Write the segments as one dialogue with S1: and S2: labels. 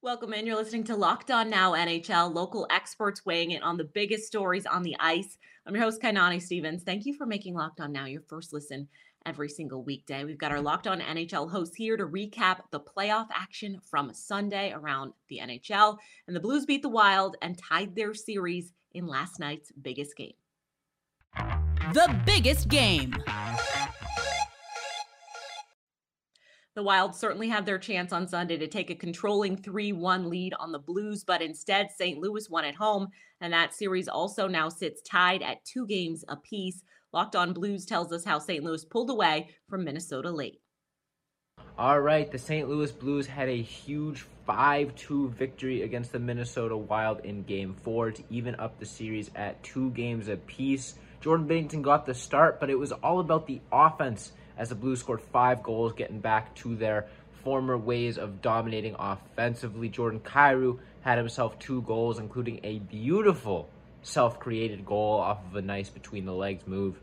S1: Welcome in. You're listening to Locked On Now NHL, local experts weighing in on the biggest stories on the ice. I'm your host, Kainani Stevens. Thank you for making Locked On Now your first listen every single weekday. We've got our Locked On NHL hosts here to recap the playoff action from Sunday around the NHL. And the Blues beat the Wild and tied their series in last night's biggest game.
S2: The biggest game.
S1: The Wild certainly had their chance on Sunday to take a controlling 3 1 lead on the Blues, but instead, St. Louis won at home, and that series also now sits tied at two games apiece. Locked on Blues tells us how St. Louis pulled away from Minnesota late.
S3: All right, the St. Louis Blues had a huge 5 2 victory against the Minnesota Wild in game four to even up the series at two games apiece. Jordan Binnington got the start, but it was all about the offense as the Blues scored five goals, getting back to their former ways of dominating offensively. Jordan Kyrou had himself two goals, including a beautiful self-created goal off of a nice between the legs move.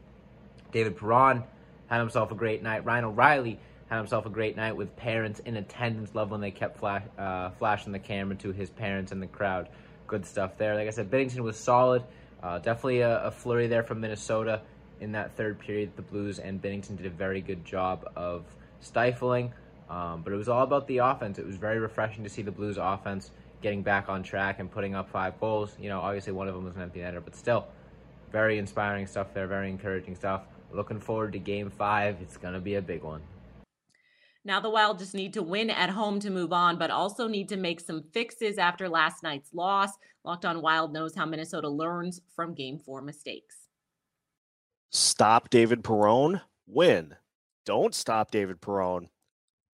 S3: David Perron had himself a great night. Ryan O'Reilly had himself a great night with parents in attendance. Love when they kept flash, uh, flashing the camera to his parents in the crowd. Good stuff there. Like I said, Binnington was solid. Uh, definitely a, a flurry there from Minnesota in that third period, the Blues and Binnington did a very good job of stifling. Um, but it was all about the offense. It was very refreshing to see the Blues offense getting back on track and putting up five goals. You know, obviously one of them was an empty netter, but still, very inspiring stuff there, very encouraging stuff. Looking forward to game five. It's going to be a big one.
S1: Now the Wild just need to win at home to move on, but also need to make some fixes after last night's loss. Locked on Wild knows how Minnesota learns from game four mistakes.
S4: Stop David Perron, win. Don't stop David Perron,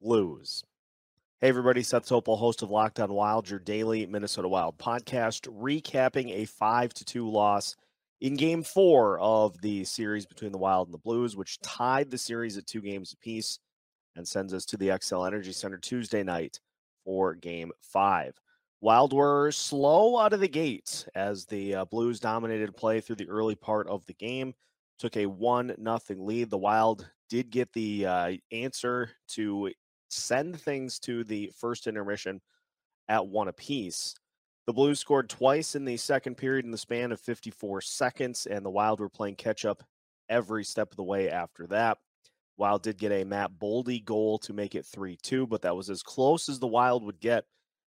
S4: lose. Hey, everybody, Seth Topol, host of Locked On Wild, your daily Minnesota Wild podcast, recapping a 5 to 2 loss in game four of the series between the Wild and the Blues, which tied the series at two games apiece and sends us to the Xcel Energy Center Tuesday night for game five. Wild were slow out of the gate as the uh, Blues dominated play through the early part of the game took a one nothing lead. The Wild did get the uh, answer to send things to the first intermission at one apiece. The Blues scored twice in the second period in the span of 54 seconds, and the Wild were playing catch up every step of the way after that. Wild did get a Matt Boldy goal to make it 3 2, but that was as close as the Wild would get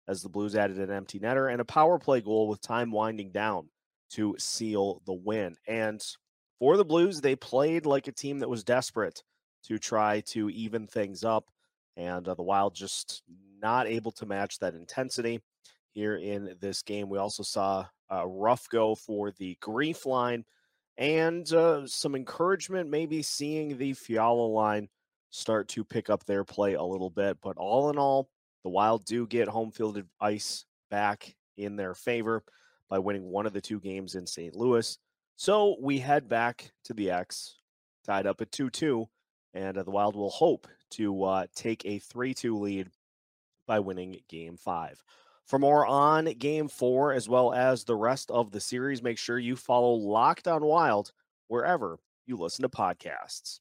S4: as the Blues added an empty netter and a power play goal with time winding down to seal the win. And for the Blues, they played like a team that was desperate to try to even things up, and uh, the Wild just not able to match that intensity here in this game. We also saw a rough go for the grief line and uh, some encouragement, maybe seeing the Fiala line start to pick up their play a little bit. But all in all, the Wild do get home field ice back in their favor by winning one of the two games in St. Louis. So we head back to the X, tied up at 2 2, and uh, the Wild will hope to uh, take a 3 2 lead by winning game five. For more on game four, as well as the rest of the series, make sure you follow Locked on Wild wherever you listen to podcasts.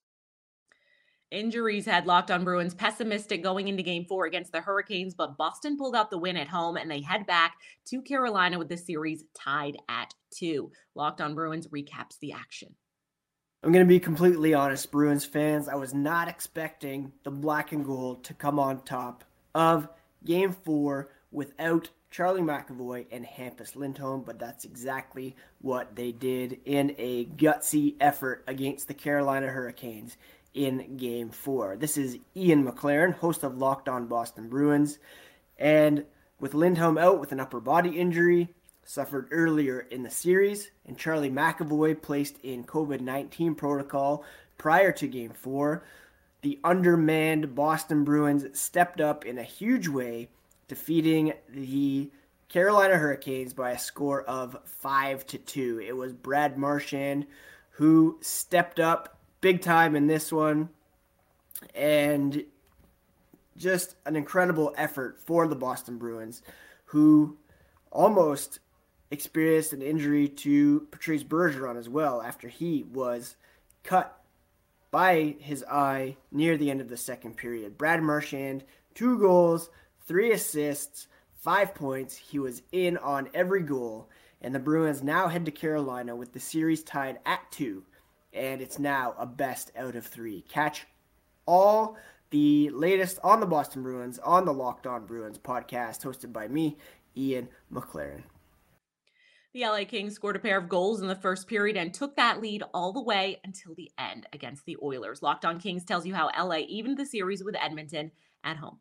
S1: Injuries had Locked on Bruins pessimistic going into game four against the Hurricanes, but Boston pulled out the win at home and they head back to Carolina with the series tied at two. Locked on Bruins recaps the action.
S5: I'm going to be completely honest, Bruins fans. I was not expecting the black and gold to come on top of game four without Charlie McAvoy and Hampus Lindholm, but that's exactly what they did in a gutsy effort against the Carolina Hurricanes in game four. This is Ian McLaren, host of Locked On Boston Bruins. And with Lindholm out with an upper body injury, suffered earlier in the series, and Charlie McAvoy placed in COVID 19 protocol prior to game four, the undermanned Boston Bruins stepped up in a huge way, defeating the Carolina Hurricanes by a score of 5 to 2. It was Brad Marchand who stepped up big time in this one. And just an incredible effort for the Boston Bruins, who almost experienced an injury to Patrice Bergeron as well after he was cut by his eye near the end of the second period. Brad Marchand, two goals, three assists, five points. He was in on every goal, and the Bruins now head to Carolina with the series tied at two, and it's now a best out of three. Catch all the latest on the Boston Bruins on the Locked On Bruins podcast, hosted by me, Ian McLaren.
S1: The LA Kings scored a pair of goals in the first period and took that lead all the way until the end against the Oilers. Locked On Kings tells you how LA evened the series with Edmonton at home.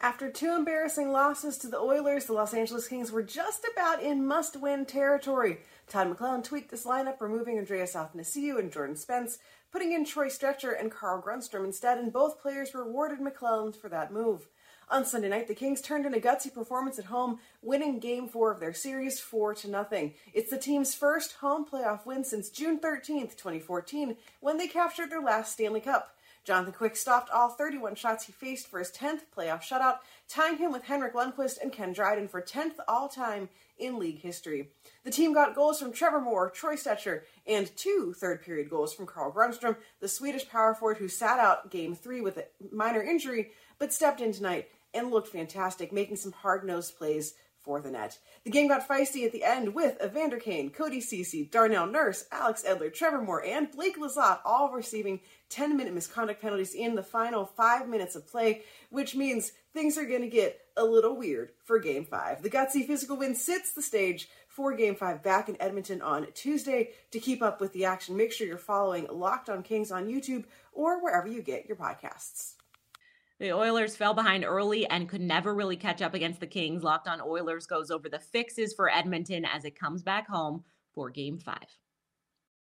S6: After two embarrassing losses to the Oilers, the Los Angeles Kings were just about in must win territory. Todd McLellan tweaked this lineup, removing Andreas Athanasiou and Jordan Spence, putting in Troy Stecher and Carl Grundstrom instead, and both players rewarded McLellan for that move. On Sunday night, the Kings turned in a gutsy performance at home, winning game four of their series 4 to nothing. It's the team's first home playoff win since June 13th, 2014, when they captured their last Stanley Cup. Jonathan Quick stopped all 31 shots he faced for his 10th playoff shutout, tying him with Henrik Lundqvist and Ken Dryden for 10th all time in league history. The team got goals from Trevor Moore, Troy Stecher, and two third period goals from Carl Grundstrom, the Swedish power forward who sat out game three with a minor injury but stepped in tonight and looked fantastic, making some hard nosed plays for the net. The game got feisty at the end with Evander Kane, Cody Ceci, Darnell Nurse, Alex Edler, Trevor Moore, and Blake Lizotte all receiving 10 minute misconduct penalties in the final five minutes of play, which means things are going to get a little weird for Game 5. The gutsy physical win sits the stage for Game 5 back in Edmonton on Tuesday. To keep up with the action, make sure you're following Locked on Kings on YouTube or wherever you get your podcasts.
S1: The Oilers fell behind early and could never really catch up against the Kings. Locked on Oilers goes over the fixes for Edmonton as it comes back home for game five.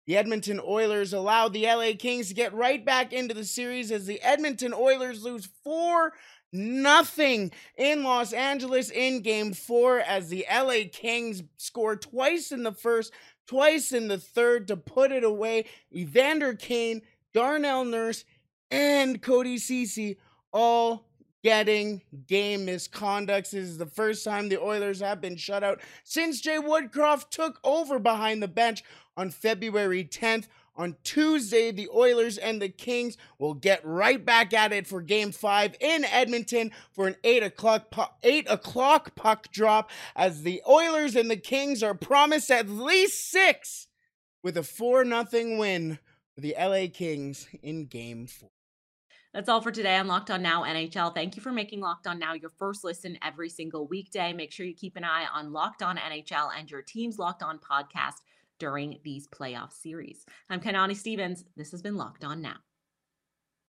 S7: The Edmonton Oilers allowed the LA Kings to get right back into the series as the Edmonton Oilers lose 4 nothing in Los Angeles in game 4 as the LA Kings score twice in the first, twice in the third to put it away. Evander Kane, Darnell Nurse, and Cody Ceci all getting game misconducts. This is the first time the Oilers have been shut out since Jay Woodcroft took over behind the bench on February 10th. On Tuesday, the Oilers and the Kings will get right back at it for Game Five in Edmonton for an eight o'clock pu- eight o'clock puck drop. As the Oilers and the Kings are promised at least six, with a four nothing win for the LA Kings in Game Four.
S1: That's all for today on Locked On Now NHL. Thank you for making Locked On Now your first listen every single weekday. Make sure you keep an eye on Locked On NHL and your team's Locked On podcast during these playoff series. I'm Kanani Stevens. This has been Locked On Now.